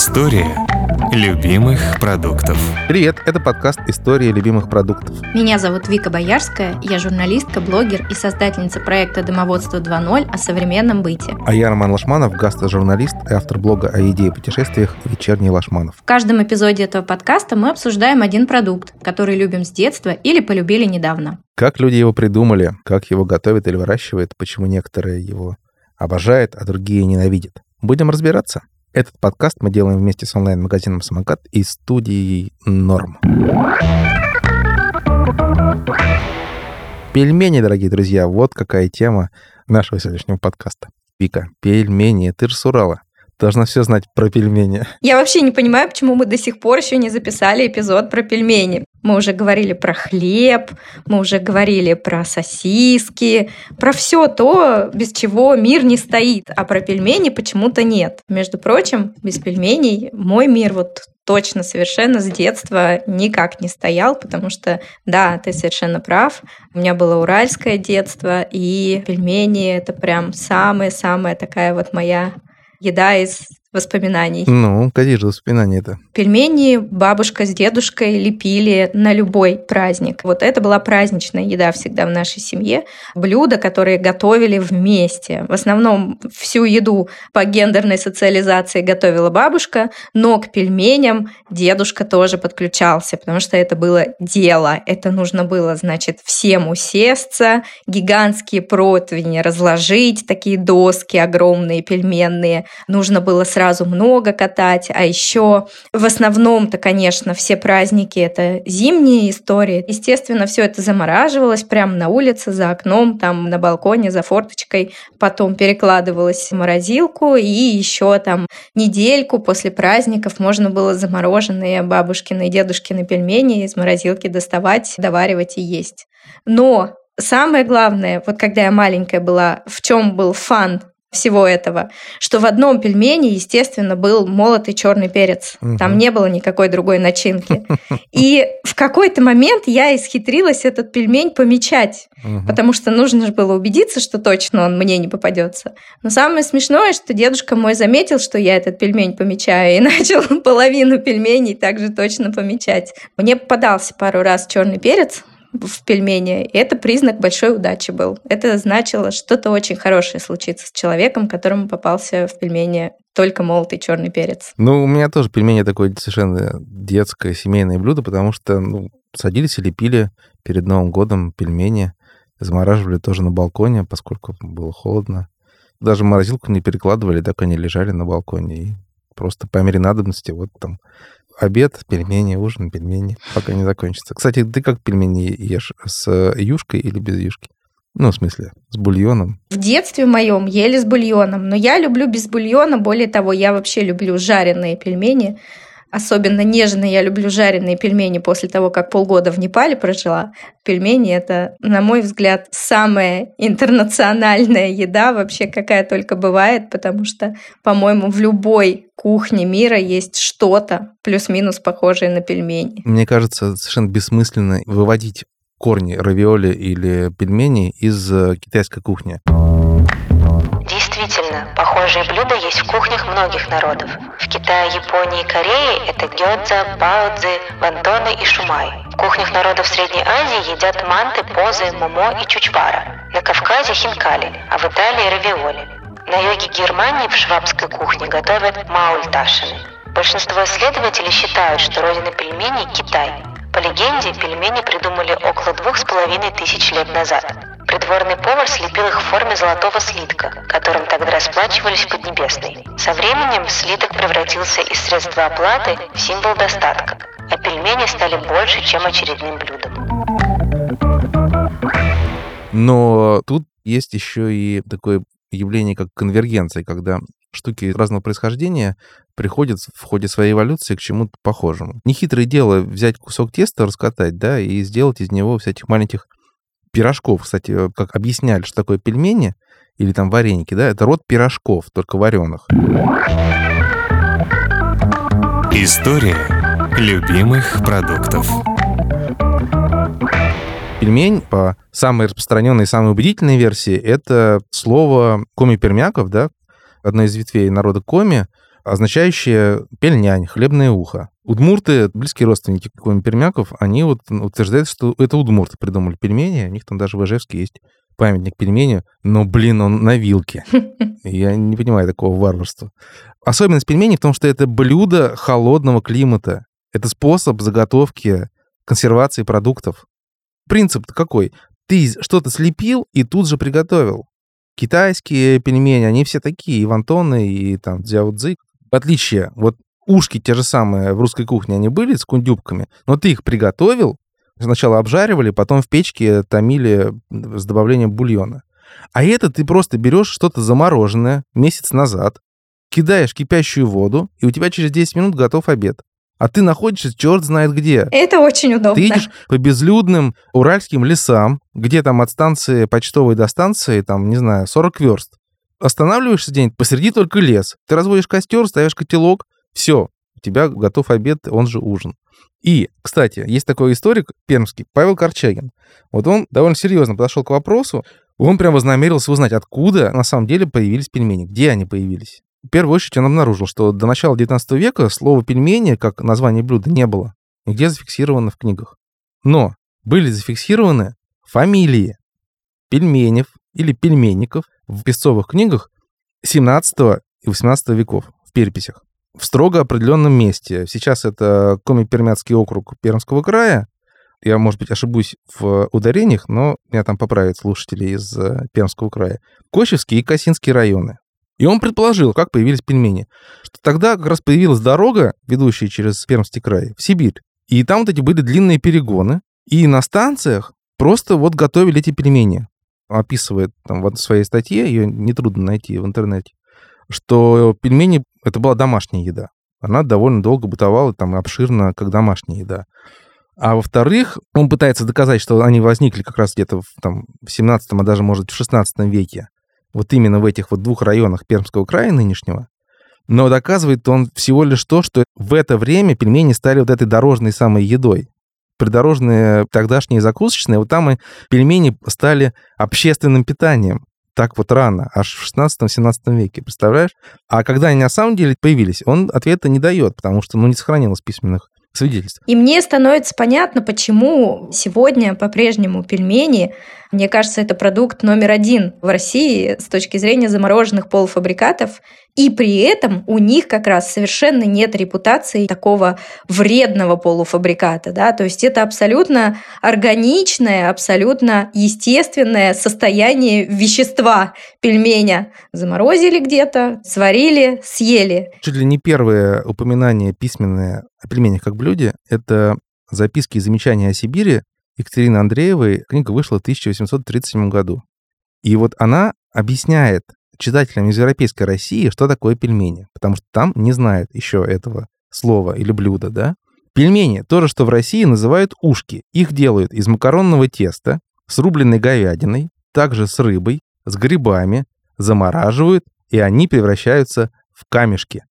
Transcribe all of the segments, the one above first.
История любимых продуктов. Привет, это подкаст «История любимых продуктов». Меня зовут Вика Боярская, я журналистка, блогер и создательница проекта «Домоводство 2.0» о современном быте. А я Роман Лашманов, гастожурналист и автор блога о еде и путешествиях «Вечерний Лашманов». В каждом эпизоде этого подкаста мы обсуждаем один продукт, который любим с детства или полюбили недавно. Как люди его придумали, как его готовят или выращивают, почему некоторые его обожают, а другие ненавидят. Будем разбираться. Этот подкаст мы делаем вместе с онлайн-магазином «Самокат» и студией «Норм». Пельмени, дорогие друзья, вот какая тема нашего сегодняшнего подкаста. Вика, пельмени, ты же с Урала должна все знать про пельмени. Я вообще не понимаю, почему мы до сих пор еще не записали эпизод про пельмени. Мы уже говорили про хлеб, мы уже говорили про сосиски, про все то, без чего мир не стоит, а про пельмени почему-то нет. Между прочим, без пельменей мой мир вот точно совершенно с детства никак не стоял, потому что, да, ты совершенно прав, у меня было уральское детство, и пельмени — это прям самая-самая такая вот моя еда из воспоминаний. Ну, какие же воспоминания это? Пельмени бабушка с дедушкой лепили на любой праздник. Вот это была праздничная еда всегда в нашей семье. Блюда, которые готовили вместе. В основном всю еду по гендерной социализации готовила бабушка, но к пельменям дедушка тоже подключался, потому что это было дело. Это нужно было, значит, всем усесться, гигантские противни разложить, такие доски огромные, пельменные. Нужно было сразу сразу много катать, а еще в основном-то, конечно, все праздники это зимние истории. Естественно, все это замораживалось прямо на улице, за окном, там на балконе, за форточкой, потом перекладывалось в морозилку, и еще там недельку после праздников можно было замороженные бабушкины и дедушкины пельмени из морозилки доставать, доваривать и есть. Но самое главное, вот когда я маленькая была, в чем был фан всего этого, что в одном пельмене, естественно, был молотый черный перец. Угу. Там не было никакой другой начинки. И в какой-то момент я исхитрилась этот пельмень помечать, угу. потому что нужно же было убедиться, что точно он мне не попадется. Но самое смешное, что дедушка мой заметил, что я этот пельмень помечаю, и начал половину пельменей также точно помечать. Мне попадался пару раз черный перец, в пельмени. И это признак большой удачи был. Это значило, что-то очень хорошее случится с человеком, которому попался в пельмени только молотый черный перец. Ну, у меня тоже пельмени такое совершенно детское семейное блюдо, потому что ну, садились и лепили перед Новым годом пельмени, замораживали тоже на балконе, поскольку было холодно. Даже морозилку не перекладывали, так они лежали на балконе. И просто по мере надобности вот там обед, пельмени, ужин, пельмени, пока не закончится. Кстати, ты как пельмени ешь? С юшкой или без юшки? Ну, в смысле, с бульоном. В детстве моем ели с бульоном, но я люблю без бульона. Более того, я вообще люблю жареные пельмени. Особенно нежно я люблю жареные пельмени после того, как полгода в Непале прожила. Пельмени — это, на мой взгляд, самая интернациональная еда вообще, какая только бывает, потому что, по-моему, в любой кухне мира есть что-то плюс-минус похожее на пельмени. Мне кажется, совершенно бессмысленно выводить корни равиоли или пельменей из э, китайской кухни. Действительно, похожие блюда есть в кухнях многих народов. В Китае, Японии и Корее это гёдза, баодзи, вантоны и шумай. В кухнях народов Средней Азии едят манты, позы, момо и чучвара. На Кавказе хинкали, а в Италии равиоли. На юге Германии в швабской кухне готовят маульташины. Большинство исследователей считают, что родина пельменей – Китай. По легенде, пельмени придумали около двух с половиной тысяч лет назад. Придворный повар слепил их в форме золотого слитка, которым тогда расплачивались Поднебесной. Со временем слиток превратился из средства оплаты в символ достатка, а пельмени стали больше, чем очередным блюдом. Но тут есть еще и такое явление, как конвергенция, когда штуки разного происхождения приходят в ходе своей эволюции к чему-то похожему. Нехитрое дело взять кусок теста, раскатать, да, и сделать из него всяких маленьких пирожков, кстати, э, как объясняли, что такое пельмени или там вареники, да, это род пирожков, только вареных. История любимых продуктов. Пельмень, по самой распространенной и самой убедительной версии, это слово коми-пермяков, да, одной из ветвей народа коми, означающее пельнянь, хлебное ухо. Удмурты, близкие родственники пермяков, они вот утверждают, что это удмурты придумали пельмени, у них там даже в Ижевске есть памятник пельменю, но, блин, он на вилке. Я не понимаю такого варварства. Особенность пельменей в том, что это блюдо холодного климата. Это способ заготовки, консервации продуктов. Принцип какой? Ты что-то слепил и тут же приготовил. Китайские пельмени, они все такие, и вантоны, и там дзяудзы. В отличие, вот ушки те же самые в русской кухне, они были с кундюбками, но ты их приготовил, Сначала обжаривали, потом в печке томили с добавлением бульона. А это ты просто берешь что-то замороженное месяц назад, кидаешь кипящую воду, и у тебя через 10 минут готов обед. А ты находишься черт знает где. Это очень удобно. Ты едешь по безлюдным уральским лесам, где там от станции почтовой до станции, там, не знаю, 40 верст. Останавливаешься день, посреди только лес. Ты разводишь костер, ставишь котелок, все, у тебя готов обед, он же ужин. И, кстати, есть такой историк пермский, Павел Корчагин. Вот он довольно серьезно подошел к вопросу, он прям вознамерился узнать, откуда на самом деле появились пельмени, где они появились. В первую очередь он обнаружил, что до начала 19 века слова «пельмени» как название блюда не было, нигде зафиксировано в книгах. Но были зафиксированы фамилии пельменев или пельменников в песцовых книгах 17 и 18 веков в переписях в строго определенном месте. Сейчас это Коми-Пермяцкий округ Пермского края. Я, может быть, ошибусь в ударениях, но меня там поправят слушатели из э, Пермского края. Кочевский и Косинский районы. И он предположил, как появились пельмени, что тогда как раз появилась дорога, ведущая через Пермский край, в Сибирь. И там вот эти были длинные перегоны. И на станциях просто вот готовили эти пельмени. Описывает там в своей статье, ее нетрудно найти в интернете что пельмени — это была домашняя еда. Она довольно долго бытовала там обширно, как домашняя еда. А во-вторых, он пытается доказать, что они возникли как раз где-то в, там, в 17 а даже, может, в 16 веке. Вот именно в этих вот двух районах Пермского края нынешнего. Но доказывает он всего лишь то, что в это время пельмени стали вот этой дорожной самой едой. Придорожные тогдашние закусочные, вот там и пельмени стали общественным питанием так вот рано, аж в 16-17 веке, представляешь? А когда они на самом деле появились, он ответа не дает, потому что ну, не сохранилось письменных свидетельств. И мне становится понятно, почему сегодня по-прежнему пельмени мне кажется, это продукт номер один в России с точки зрения замороженных полуфабрикатов. И при этом у них как раз совершенно нет репутации такого вредного полуфабриката. Да? То есть это абсолютно органичное, абсолютно естественное состояние вещества пельменя. Заморозили где-то, сварили, съели. Чуть ли не первое упоминание письменное о пельменях как блюде — это записки и замечания о Сибири Екатерины Андреевой книга вышла в 1837 году. И вот она объясняет читателям из европейской России, что такое пельмени, потому что там не знают еще этого слова или блюда, да? Пельмени — то же, что в России называют ушки. Их делают из макаронного теста, с рубленной говядиной, также с рыбой, с грибами, замораживают, и они превращаются в камешки.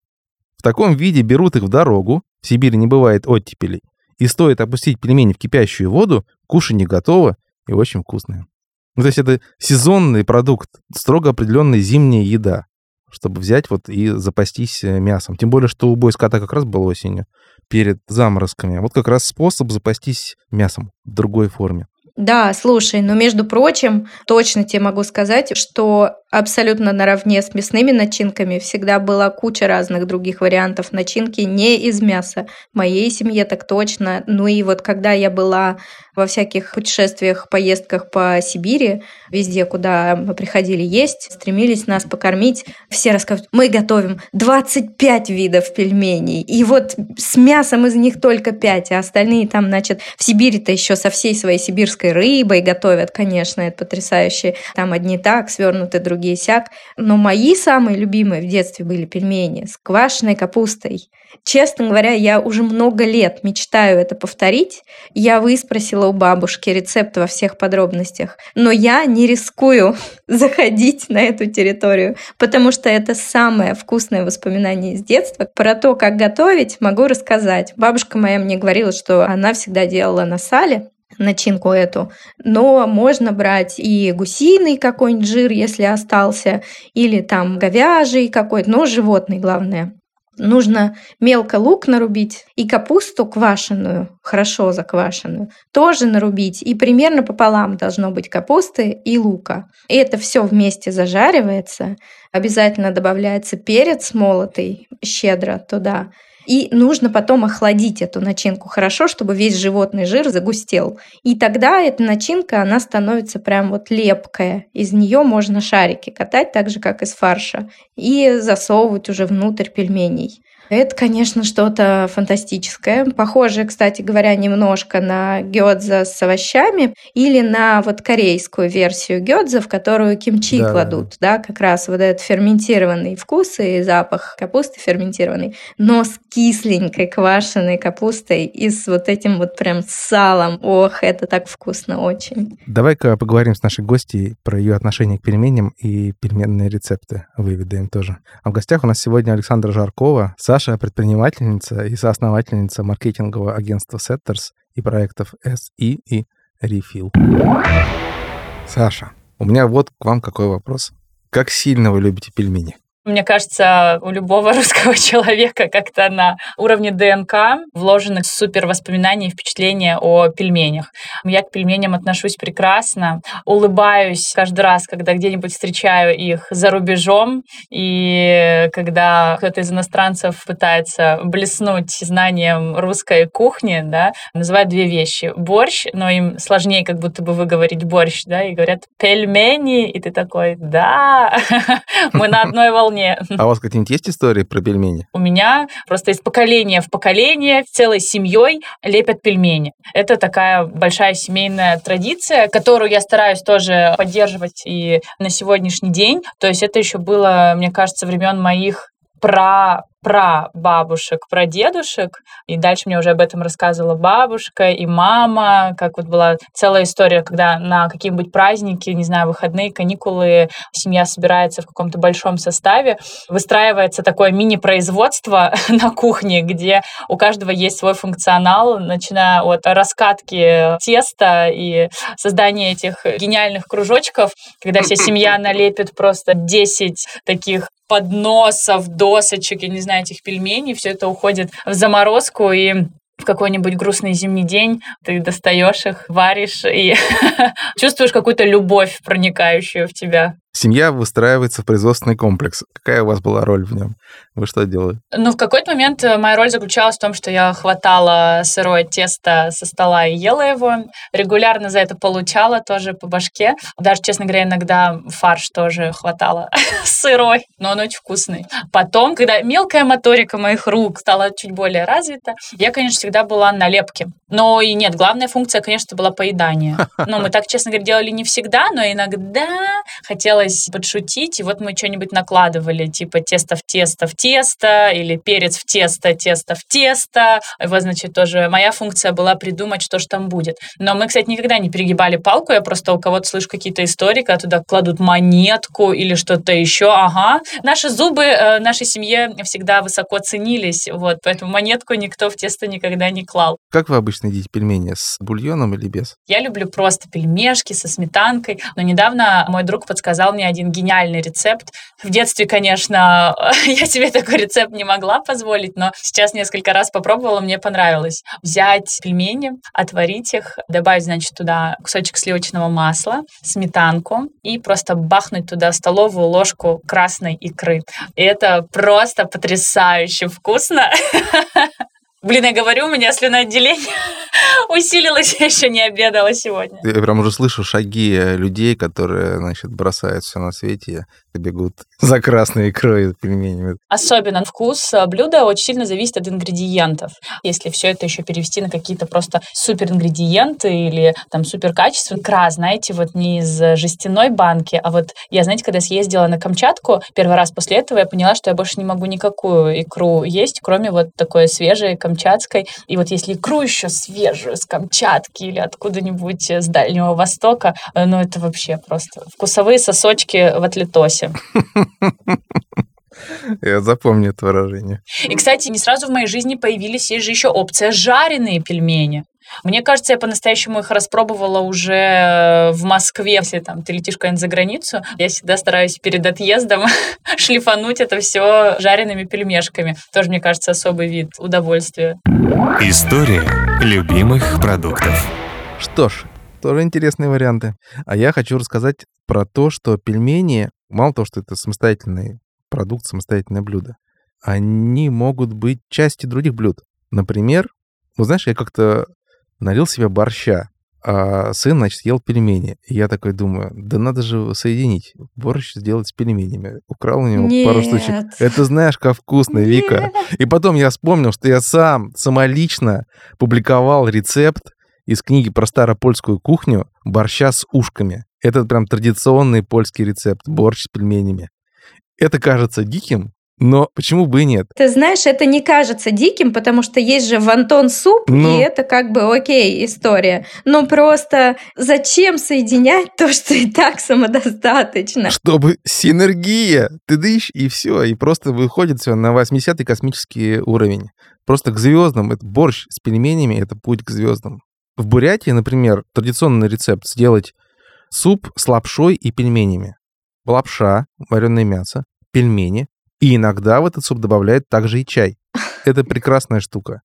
В таком виде берут их в дорогу, в Сибири не бывает оттепелей, и стоит опустить пельмени в кипящую воду, кушанье готово и очень вкусное. Ну, то есть это сезонный продукт, строго определенная зимняя еда, чтобы взять вот и запастись э, мясом. Тем более, что убой скота как раз был осенью, перед заморозками. Вот как раз способ запастись мясом в другой форме. Да, слушай, но между прочим, точно тебе могу сказать, что абсолютно наравне с мясными начинками всегда была куча разных других вариантов начинки не из мяса. В моей семье так точно. Ну и вот когда я была во всяких путешествиях, поездках по Сибири, везде, куда мы приходили есть, стремились нас покормить, все рассказывают, мы готовим 25 видов пельменей, и вот с мясом из них только 5, а остальные там, значит, в Сибири-то еще со всей своей сибирской рыбой готовят, конечно, это потрясающе. Там одни так свернуты, другие другие сяк. Но мои самые любимые в детстве были пельмени с квашеной капустой. Честно говоря, я уже много лет мечтаю это повторить. Я выспросила у бабушки рецепт во всех подробностях. Но я не рискую заходить на эту территорию, потому что это самое вкусное воспоминание из детства. Про то, как готовить, могу рассказать. Бабушка моя мне говорила, что она всегда делала на сале начинку эту. Но можно брать и гусиный какой-нибудь жир, если остался, или там говяжий какой-то, но животный главное. Нужно мелко лук нарубить и капусту квашеную, хорошо заквашенную, тоже нарубить. И примерно пополам должно быть капусты и лука. И это все вместе зажаривается. Обязательно добавляется перец молотый щедро туда. И нужно потом охладить эту начинку хорошо, чтобы весь животный жир загустел. И тогда эта начинка, она становится прям вот лепкая. Из нее можно шарики катать, так же, как из фарша, и засовывать уже внутрь пельменей. Это, конечно, что-то фантастическое. Похоже, кстати говоря, немножко на гёдза с овощами или на вот корейскую версию гёдза, в которую кимчи да. кладут, да, как раз вот этот ферментированный вкус и запах капусты ферментированный, но с кисленькой квашеной капустой и с вот этим вот прям салом. Ох, это так вкусно очень. Давай-ка поговорим с нашей гостьей про ее отношение к пельменям и пельменные рецепты выведаем тоже. А в гостях у нас сегодня Александра Жаркова, Саша предпринимательница и соосновательница маркетингового агентства Setters и проектов SE и Refill. Саша, у меня вот к вам какой вопрос. Как сильно вы любите пельмени? Мне кажется, у любого русского человека как-то на уровне ДНК вложены супер воспоминания и впечатления о пельменях. Я к пельменям отношусь прекрасно, улыбаюсь каждый раз, когда где-нибудь встречаю их за рубежом, и когда кто-то из иностранцев пытается блеснуть знанием русской кухни, да, называют две вещи. Борщ, но им сложнее как будто бы выговорить борщ, да, и говорят пельмени, и ты такой, да, мы на одной волне пельмени. А у вас какие-нибудь есть истории про пельмени? У меня просто из поколения в поколение целой семьей лепят пельмени. Это такая большая семейная традиция, которую я стараюсь тоже поддерживать и на сегодняшний день. То есть это еще было, мне кажется, времен моих про про бабушек, про дедушек, и дальше мне уже об этом рассказывала бабушка и мама, как вот была целая история, когда на какие-нибудь праздники, не знаю, выходные, каникулы, семья собирается в каком-то большом составе, выстраивается такое мини-производство на кухне, где у каждого есть свой функционал, начиная от раскатки теста и создания этих гениальных кружочков, когда вся семья налепит просто 10 таких подносов, досочек, я не знаю, этих пельменей, все это уходит в заморозку, и в какой-нибудь грустный зимний день ты достаешь их, варишь и чувствуешь какую-то любовь, проникающую в тебя. Семья выстраивается в производственный комплекс. Какая у вас была роль в нем? Вы что делали? Ну, в какой-то момент э, моя роль заключалась в том, что я хватала сырое тесто со стола и ела его. Регулярно за это получала тоже по башке. Даже, честно говоря, иногда фарш тоже хватало сырой, но он очень вкусный. Потом, когда мелкая моторика моих рук стала чуть более развита, я, конечно, всегда была на лепке. Но и нет, главная функция, конечно, была поедание. Но мы так, честно говоря, делали не всегда, но иногда хотела хотелось подшутить, и вот мы что-нибудь накладывали, типа тесто в тесто в тесто, или перец в тесто, тесто в тесто. Вот, значит, тоже моя функция была придумать, что же там будет. Но мы, кстати, никогда не перегибали палку, я просто у кого-то слышу какие-то истории, когда туда кладут монетку или что-то еще, ага. Наши зубы э, нашей семье всегда высоко ценились, вот, поэтому монетку никто в тесто никогда не клал. Как вы обычно едите пельмени, с бульоном или без? Я люблю просто пельмешки со сметанкой, но недавно мой друг подсказал дал мне один гениальный рецепт. В детстве, конечно, я себе такой рецепт не могла позволить, но сейчас несколько раз попробовала, мне понравилось. Взять пельмени, отварить их, добавить, значит, туда кусочек сливочного масла, сметанку и просто бахнуть туда столовую ложку красной икры. И это просто потрясающе вкусно. Блин, я говорю, у меня слюноотделение усилилось, я еще не обедала сегодня. Я прям уже слышу шаги людей, которые, значит, бросают все на свете бегут за красной икрой пельменями. Особенно вкус э, блюда очень сильно зависит от ингредиентов. Если все это еще перевести на какие-то просто супер ингредиенты или там супер качество, икра, знаете, вот не из жестяной банки, а вот я, знаете, когда съездила на Камчатку, первый раз после этого я поняла, что я больше не могу никакую икру есть, кроме вот такой свежей камчатской. И вот если икру еще свежую с Камчатки или откуда-нибудь с Дальнего Востока, э, ну это вообще просто вкусовые сосочки в отлитосе. Я запомню это выражение. И, кстати, не сразу в моей жизни появились, есть же еще опция жареные пельмени. Мне кажется, я по-настоящему их распробовала уже в Москве. Если там ты летишь куда-нибудь за границу, я всегда стараюсь перед отъездом шлифануть это все жареными пельмешками. Тоже, мне кажется, особый вид удовольствия. История любимых продуктов. Что ж, тоже интересные варианты. А я хочу рассказать про то, что пельмени, мало того, что это самостоятельный продукт, самостоятельное блюдо, они могут быть частью других блюд. Например, ну, знаешь, я как-то налил себе борща, а сын, значит, ел пельмени. И я такой думаю, да надо же соединить, борщ сделать с пельменями. Украл у него Нет. пару штучек. Это знаешь, как вкусно, Вика. И потом я вспомнил, что я сам самолично публиковал рецепт из книги про старопольскую кухню борща с ушками. Это прям традиционный польский рецепт, борщ с пельменями. Это кажется диким, но почему бы и нет? Ты знаешь, это не кажется диким, потому что есть же вантон суп, Ну. и это как бы окей история. Но просто зачем соединять то, что и так самодостаточно? Чтобы синергия, ты дышь, и все, и просто выходит все на 80-й космический уровень. Просто к звездам. Это борщ с пельменями, это путь к звездам. В Бурятии, например, традиционный рецепт сделать суп с лапшой и пельменями. Лапша, вареное мясо, пельмени, и иногда в этот суп добавляют также и чай. Это прекрасная штука.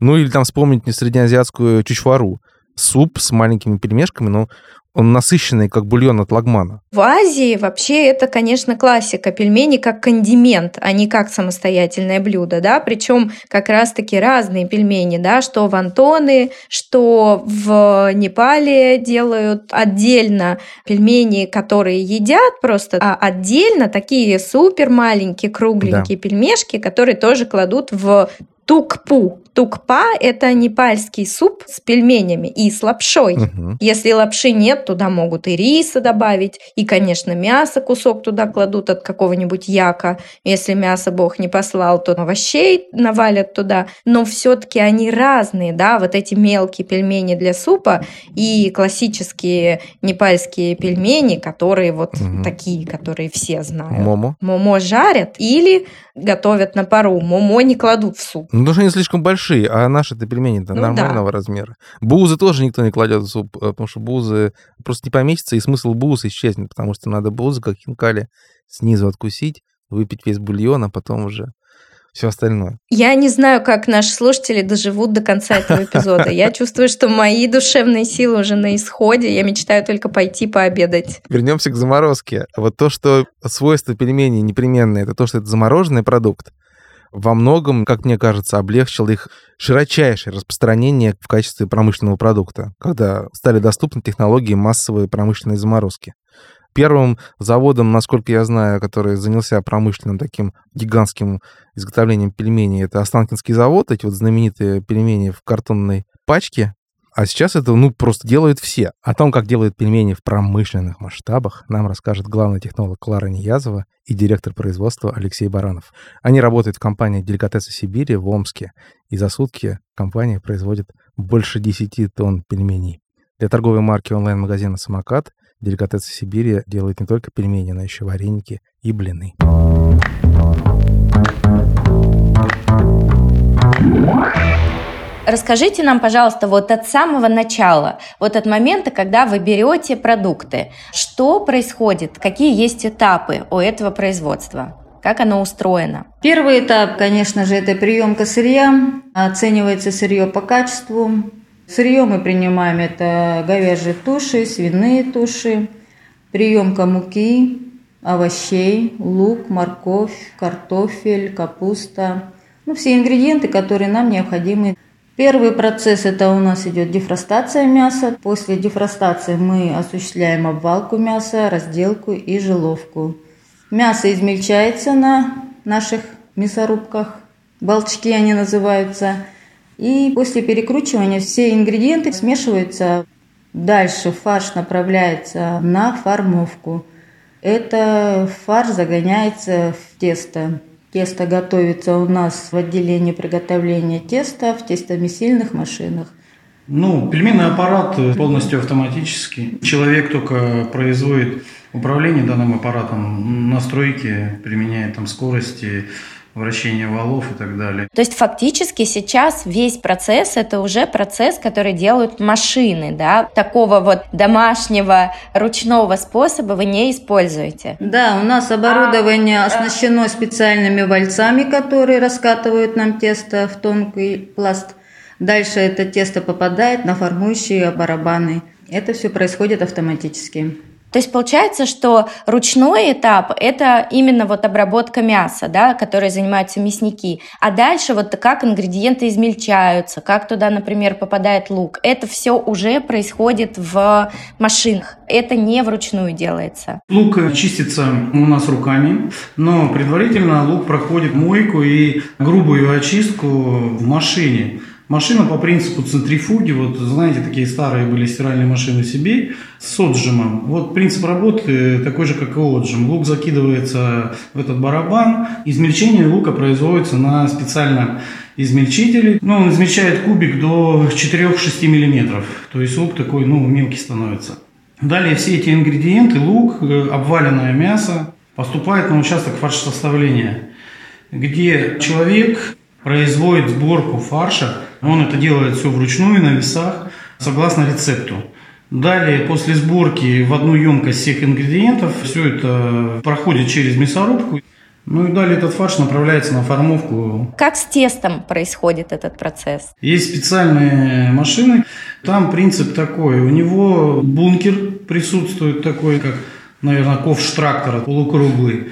Ну или там вспомнить не среднеазиатскую чучвару. Суп с маленькими пельмешками, но он насыщенный, как бульон от лагмана. В Азии вообще это, конечно, классика. Пельмени как кондимент, а не как самостоятельное блюдо, да, причем как раз-таки разные пельмени, да, что вантоны, что в Непале делают отдельно пельмени, которые едят просто, а отдельно такие супер маленькие кругленькие пельмешки, которые тоже кладут в тукпу. Тукпа – это непальский суп с пельменями и с лапшой. Мгм. Если лапши нет, туда могут и риса добавить, и, конечно, мясо кусок туда кладут от какого-нибудь яка. Если мясо Бог не послал, то овощей навалят туда. Но все-таки они разные, да, вот эти мелкие пельмени для супа и классические непальские пельмени, которые вот Мгм. такие, которые все знают. Момо. Момо жарят или готовят на пару. Момо не кладут в суп. Ну, что они слишком большие, а наши-то пельмени-то Ну нормального размера. Бузы тоже никто не кладет в суп, э, потому что бузы просто не поместятся, и смысл буз исчезнет, потому что надо бузы, как хинкали, снизу откусить, выпить весь бульон, а потом уже все остальное. Я не знаю, как наши слушатели доживут до конца этого эпизода. Я чувствую, что мои душевные силы уже на исходе. Я мечтаю только пойти пообедать. Вернемся к заморозке. Вот то, что свойство пельменей непременное, это то, что это замороженный продукт, во многом, как мне кажется, облегчило их широчайшее распространение в качестве промышленного продукта, когда стали доступны технологии массовой промышленной заморозки. Первым заводом, насколько я знаю, который занялся промышленным таким гигантским изготовлением пельменей, это Останкинский завод, эти вот знаменитые пельмени в картонной пачке. А сейчас это, ну, просто делают все. О том, как делают пельмени в промышленных масштабах, нам расскажет главный технолог Клара Ниязова и директор производства Алексей Баранов. Они работают в компании «Деликатесы Сибири» в Омске, и за сутки компания производит больше 10 тонн пельменей. Для торговой марки онлайн-магазина «Самокат» «Деликатесы Сибири» делают не только пельмени, но еще вареники и блины. Расскажите нам, пожалуйста, вот от самого начала, вот от момента, когда вы берете продукты, что происходит, какие есть этапы у этого производства, как оно устроено? Первый этап, конечно же, это приемка сырья. Оценивается сырье по качеству. Сырье мы принимаем это говяжьи туши, свиные туши, приемка муки, овощей, лук, морковь, картофель, капуста. Ну, все ингредиенты, которые нам необходимы. Первый процесс это у нас идет дефростация мяса. После дефростации мы осуществляем обвалку мяса, разделку и жиловку. Мясо измельчается на наших мясорубках, балчки они называются. И после перекручивания все ингредиенты смешиваются. Дальше фарш направляется на формовку. Это фарш загоняется в тесто. Тесто готовится у нас в отделении приготовления теста в тестомесильных машинах. Ну, пельменный аппарат полностью автоматический. Человек только производит управление данным аппаратом, настройки, применяет там скорости, вращение валов и так далее. То есть фактически сейчас весь процесс это уже процесс, который делают машины, да? Такого вот домашнего ручного способа вы не используете. Да, у нас оборудование оснащено специальными вальцами, которые раскатывают нам тесто в тонкий пласт. Дальше это тесто попадает на формующие барабаны. Это все происходит автоматически. То есть получается, что ручной этап – это именно вот обработка мяса, да, которой занимаются мясники. А дальше вот как ингредиенты измельчаются, как туда, например, попадает лук. Это все уже происходит в машинах. Это не вручную делается. Лук чистится у нас руками, но предварительно лук проходит мойку и грубую очистку в машине. Машина по принципу центрифуги, вот знаете, такие старые были стиральные машины Сибирь с отжимом. Вот принцип работы такой же, как и отжим. Лук закидывается в этот барабан, измельчение лука производится на специальном измельчителе. Ну, он измельчает кубик до 4-6 миллиметров, то есть лук такой, ну, мелкий становится. Далее все эти ингредиенты, лук, э, обваленное мясо, поступает на участок фаршесоставления, где человек производит сборку фарша он это делает все вручную на весах, согласно рецепту. Далее, после сборки в одну емкость всех ингредиентов, все это проходит через мясорубку. Ну и далее этот фарш направляется на формовку. Как с тестом происходит этот процесс? Есть специальные машины. Там принцип такой. У него бункер присутствует такой, как, наверное, ковш трактора полукруглый.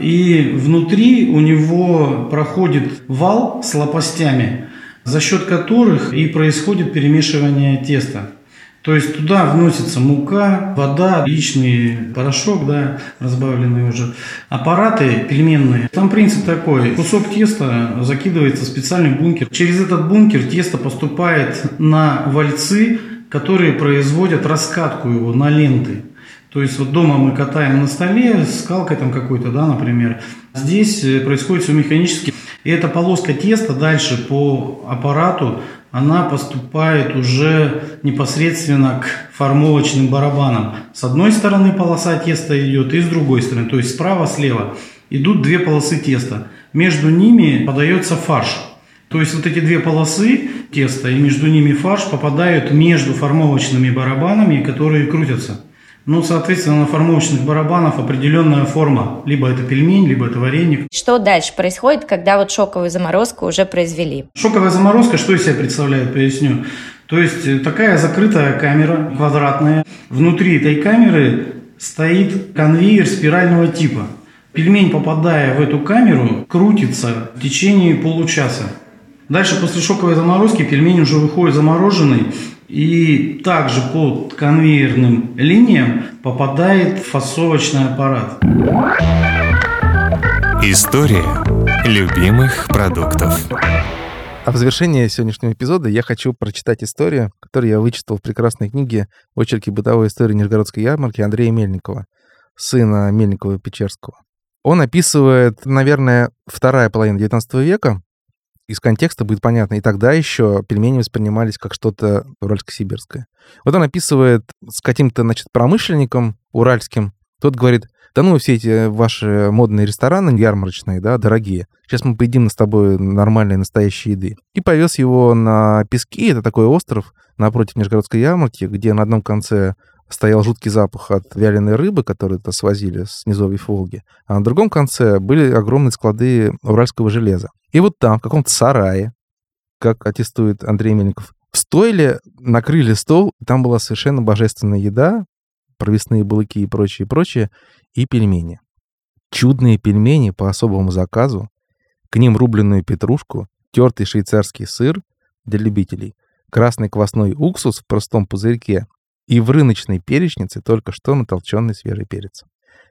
И внутри у него проходит вал с лопастями за счет которых и происходит перемешивание теста. То есть туда вносится мука, вода, яичный порошок, да, разбавленный уже, аппараты пельменные. Там принцип такой, кусок теста закидывается в специальный бункер. Через этот бункер тесто поступает на вальцы, которые производят раскатку его на ленты. То есть вот дома мы катаем на столе с калкой там какой-то, да, например. Здесь э, происходит все механически. И эта полоска теста дальше по аппарату, она поступает уже непосредственно к формовочным барабанам. С одной стороны полоса теста идет и с другой стороны, то есть справа-слева идут две полосы теста. Между ними подается фарш. То есть вот эти две полосы теста и между ними фарш попадают между формовочными барабанами, которые крутятся. Ну, соответственно, на формовочных барабанах определенная форма. Либо это пельмень, либо это вареник. Что дальше происходит, когда вот шоковую заморозку уже произвели? Шоковая заморозка, что из себя представляет, поясню. То есть э, такая закрытая камера, квадратная. Внутри этой камеры стоит конвейер спирального типа. Пельмень, попадая в эту камеру, крутится в течение получаса. Дальше после шоковой заморозки пельмень уже выходит замороженный и также по конвейерным линиям попадает в фасовочный аппарат. История любимых продуктов. А в завершение сегодняшнего эпизода я хочу прочитать историю, которую я вычитал в прекрасной книге «Очерки бытовой истории Нижегородской ярмарки» Андрея Мельникова, сына Мельникова Печерского. Он описывает, наверное, вторая половина XIX века, из контекста будет понятно. И тогда еще пельмени воспринимались как что-то уральско-сибирское. Вот он описывает с каким-то, значит, промышленником уральским. Тот говорит, да ну, все эти ваши модные рестораны ярмарочные, да, дорогие. Сейчас мы поедим с тобой нормальной настоящей еды. И повез его на пески, это такой остров напротив Нижегородской ярмарки, где на одном конце стоял жуткий запах от вяленой рыбы, которую то свозили с низовьев Волги, а на другом конце были огромные склады уральского железа. И вот там, в каком-то сарае, как аттестует Андрей Мельников, в стойле накрыли стол, и там была совершенно божественная еда, провесные булыки и прочее, прочее, и пельмени. Чудные пельмени по особому заказу, к ним рубленную петрушку, тертый швейцарский сыр для любителей, красный квасной уксус в простом пузырьке и в рыночной перечнице только что натолченный свежий перец.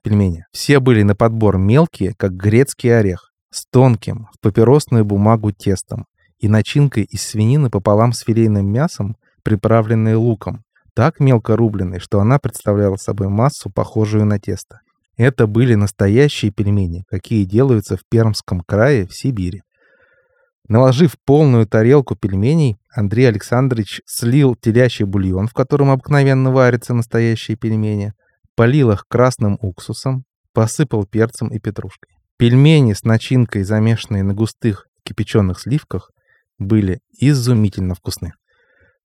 Пельмени. Все были на подбор мелкие, как грецкий орех, с тонким, в папиросную бумагу тестом и начинкой из свинины пополам с филейным мясом, приправленной луком, так мелко рубленной, что она представляла собой массу, похожую на тесто. Это были настоящие пельмени, какие делаются в Пермском крае в Сибири. Наложив полную тарелку пельменей, Андрей Александрович слил телячий бульон, в котором обыкновенно варятся настоящие пельмени, полил их красным уксусом, посыпал перцем и петрушкой. Пельмени с начинкой, замешанные на густых кипяченых сливках, были изумительно вкусны.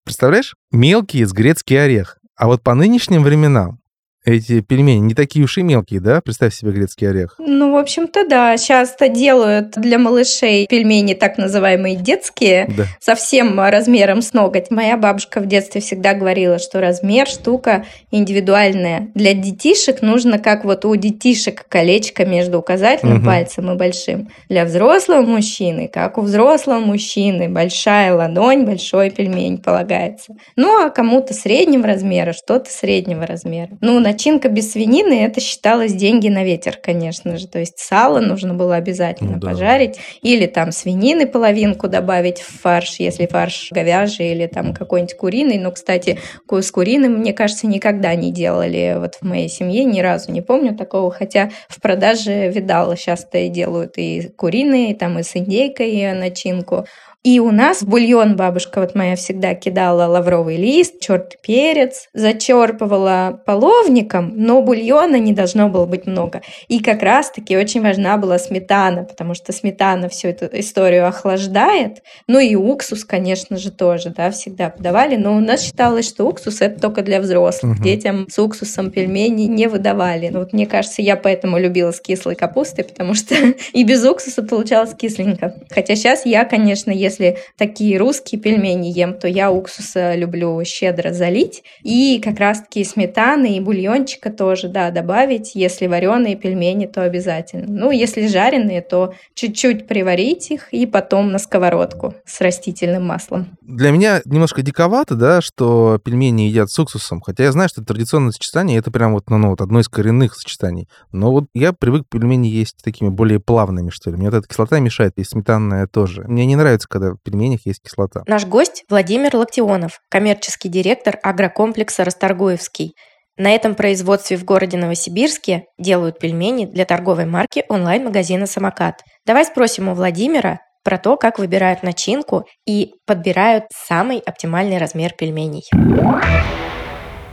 Представляешь? Мелкий с грецкий орех. А вот по нынешним временам эти пельмени не такие уж и мелкие, да? Представь себе грецкий орех. Ну, в общем-то, да. Часто делают для малышей пельмени так называемые детские, Да. совсем размером с ноготь. Моя бабушка в детстве всегда говорила, что размер штука индивидуальная. Для детишек нужно, как вот у детишек, колечко между указательным Мгм. пальцем и большим. Для взрослого мужчины, как у взрослого мужчины, большая ладонь, большой пельмень полагается. Ну, а кому-то среднего размера, что-то среднего размера. Ну, начинка без свинины, это считалось деньги на ветер, конечно же. То есть сало нужно было обязательно Ну да. пожарить. Или там свинины половинку добавить в фарш, если фарш говяжий или там какой-нибудь куриный. Но, кстати, с куриным, мне кажется, никогда не делали вот в моей семье, ни разу не помню такого. Хотя в продаже видала, сейчас-то и делают и куриные, там и с индейкой начинку. И у нас бульон бабушка вот моя всегда кидала лавровый лист, черт перец, зачерпывала половником, но бульона не должно было быть много. И как раз-таки очень важна была сметана, потому что сметана всю эту историю охлаждает. Ну и уксус, конечно же, тоже, да, всегда подавали. Но у нас считалось, что уксус это только для взрослых. Мгм. Детям с уксусом пельмени не выдавали. Ну вот мне кажется, я поэтому любила с кислой капустой, потому что и без уксуса получалось кисленько. Хотя сейчас я, конечно, если такие русские пельмени ем, то я уксуса люблю щедро залить. И как раз-таки сметаны и бульончика тоже, да, добавить. Если вареные пельмени, то обязательно. Ну, если жареные, то чуть-чуть приварить их и потом на сковородку с растительным маслом. Для меня немножко диковато, да, что пельмени едят с уксусом, хотя я знаю, что это традиционное сочетание, это прям вот, ну, ну, вот одно из коренных сочетаний. Но вот я привык пельмени есть такими более плавными, что ли. Мне вот эта кислота мешает, и сметанная тоже. Мне не нравится, когда в пельменях есть кислота. Наш гость Владимир Локтионов, коммерческий директор агрокомплекса «Расторгуевский». На этом производстве в городе Новосибирске делают пельмени для торговой марки онлайн-магазина «Самокат». Давай спросим у Владимира про то, как выбирают начинку и подбирают самый оптимальный размер пельменей.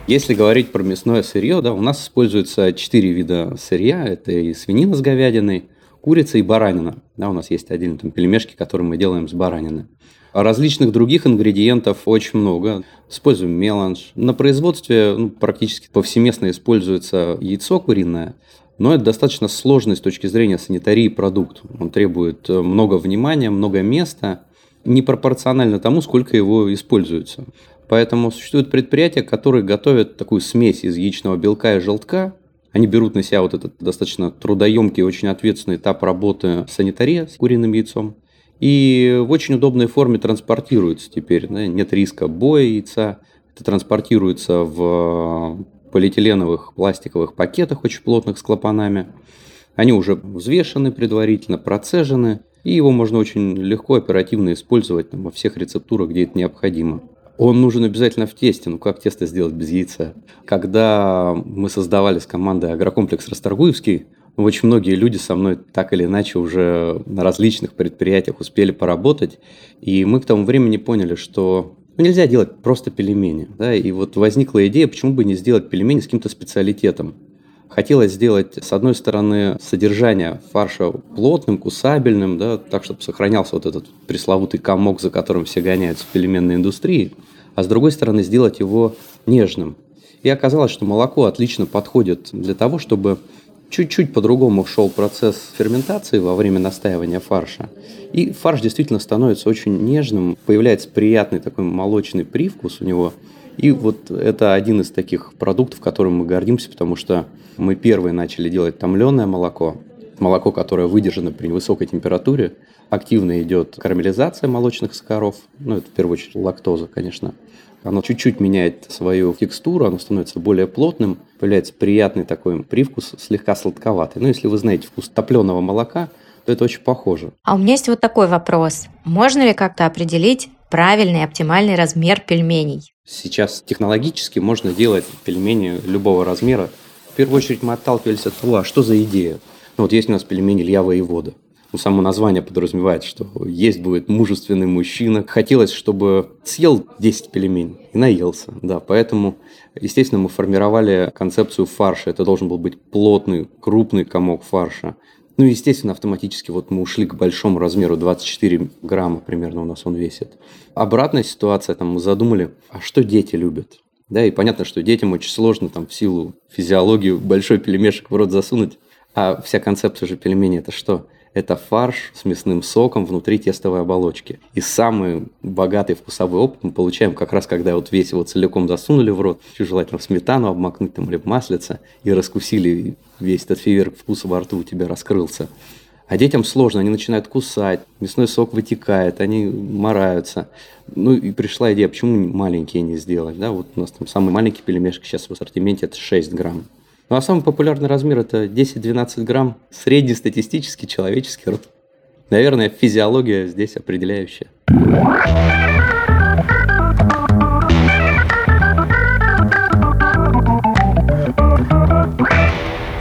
Если говорить про мясное сырье, да, у нас используется четыре вида сырья. Это и свинина с говядиной, курица и баранина. Да, у нас есть отдельно там пельмешки, которые мы делаем с баранины. А различных других ингредиентов очень много. Используем меланж. На производстве ну, практически повсеместно используется яйцо куриное, но это достаточно сложный с точки зрения санитарии продукт. Он требует э, много внимания, много места, непропорционально тому, сколько его используется. Поэтому существуют предприятия, которые готовят такую смесь из яичного белка и желтка. Они берут на себя вот этот достаточно трудоемкий очень ответственный этап работы санитария с куриным яйцом. И в очень удобной форме транспортируется теперь. да, нет риска боя яйца. Это транспортируется в полиэтиленовых пластиковых пакетах очень плотных с клапанами. Они уже взвешены предварительно, процежены, и его можно очень легко, оперативно использовать там, во всех рецептурах, где это необходимо. Он нужен обязательно в тесте. Ну как тесто сделать без яйца? Когда мы создавали с командой агрокомплекс Расторгуевский, ну, очень многие люди со мной так или иначе уже на различных предприятиях успели поработать, и мы к тому времени поняли, что ну, нельзя делать просто пельмени. Да? И вот возникла идея, почему бы не сделать пельмени с каким-то специалитетом. Хотелось сделать, с одной стороны, содержание фарша плотным, кусабельным, да, так, чтобы сохранялся вот этот пресловутый комок, за которым все гоняются в пельменной индустрии, а с другой стороны, сделать его нежным. И оказалось, что молоко отлично подходит для того, чтобы чуть-чуть по-другому шел процесс ферментации во время настаивания фарша. И фарш действительно становится очень нежным, появляется приятный такой молочный привкус у него. И вот это один из таких продуктов, которым мы гордимся, потому что мы первые начали делать томленое молоко, молоко, которое выдержано при высокой температуре. Активно идет карамелизация молочных сахаров, ну это в первую очередь лактоза, конечно. Оно чуть-чуть меняет свою текстуру, оно становится более плотным, появляется приятный такой привкус, слегка сладковатый. Ну, если вы знаете вкус топленого молока, то это очень похоже. А у меня есть вот такой вопрос. Можно ли как-то определить правильный оптимальный размер пельменей? Сейчас технологически можно делать пельмени любого размера. В первую очередь мы отталкивались от того, а что за идея. Ну, вот есть у нас пельмени Илья Воевода. Ну, само название подразумевает, что есть будет мужественный мужчина. Хотелось, чтобы съел 10 пельменей и наелся. Да, поэтому, естественно, мы формировали концепцию фарша. Это должен был быть плотный, крупный комок фарша. Ну, естественно, автоматически вот мы ушли к большому размеру, 24 грамма примерно у нас он весит. Обратная ситуация, там мы задумали, а что дети любят? Да, и понятно, что детям очень сложно там в силу физиологии большой пельмешек в рот засунуть. А вся концепция же пельмени – это что? Это фарш с мясным соком внутри тестовой оболочки. И самый богатый вкусовой опыт мы получаем как раз, когда вот весь его целиком засунули в рот, желательно в сметану обмакнуть там или в маслице, и раскусили весь этот фейерверк вкуса во рту у тебя раскрылся. А детям сложно, они начинают кусать, мясной сок вытекает, они мораются. Ну и пришла идея, почему маленькие не сделать, да, вот у нас там самый маленький пельмешек сейчас в ассортименте это 6 грамм. Ну а самый популярный размер это 10-12 грамм, среднестатистический человеческий рот. Наверное, физиология здесь определяющая.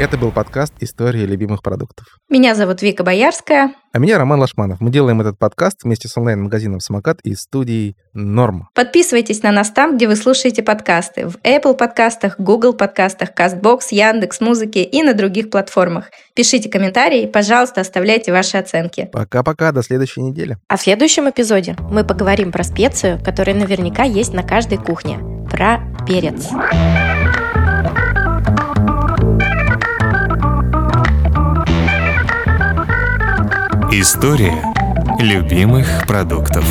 Это был подкаст «История любимых продуктов». Меня зовут Вика Боярская. А меня Роман Лашманов. Мы делаем этот подкаст вместе с онлайн-магазином «Самокат» и студией «Норм». Подписывайтесь на нас там, где вы слушаете подкасты. В Apple подкастах, Google подкастах, CastBox, Яндекс Музыки и на других платформах. Пишите комментарии, пожалуйста, оставляйте ваши оценки. Пока-пока, до следующей недели. А в следующем эпизоде мы поговорим про специю, которая наверняка есть на каждой кухне. Про перец. История любимых продуктов.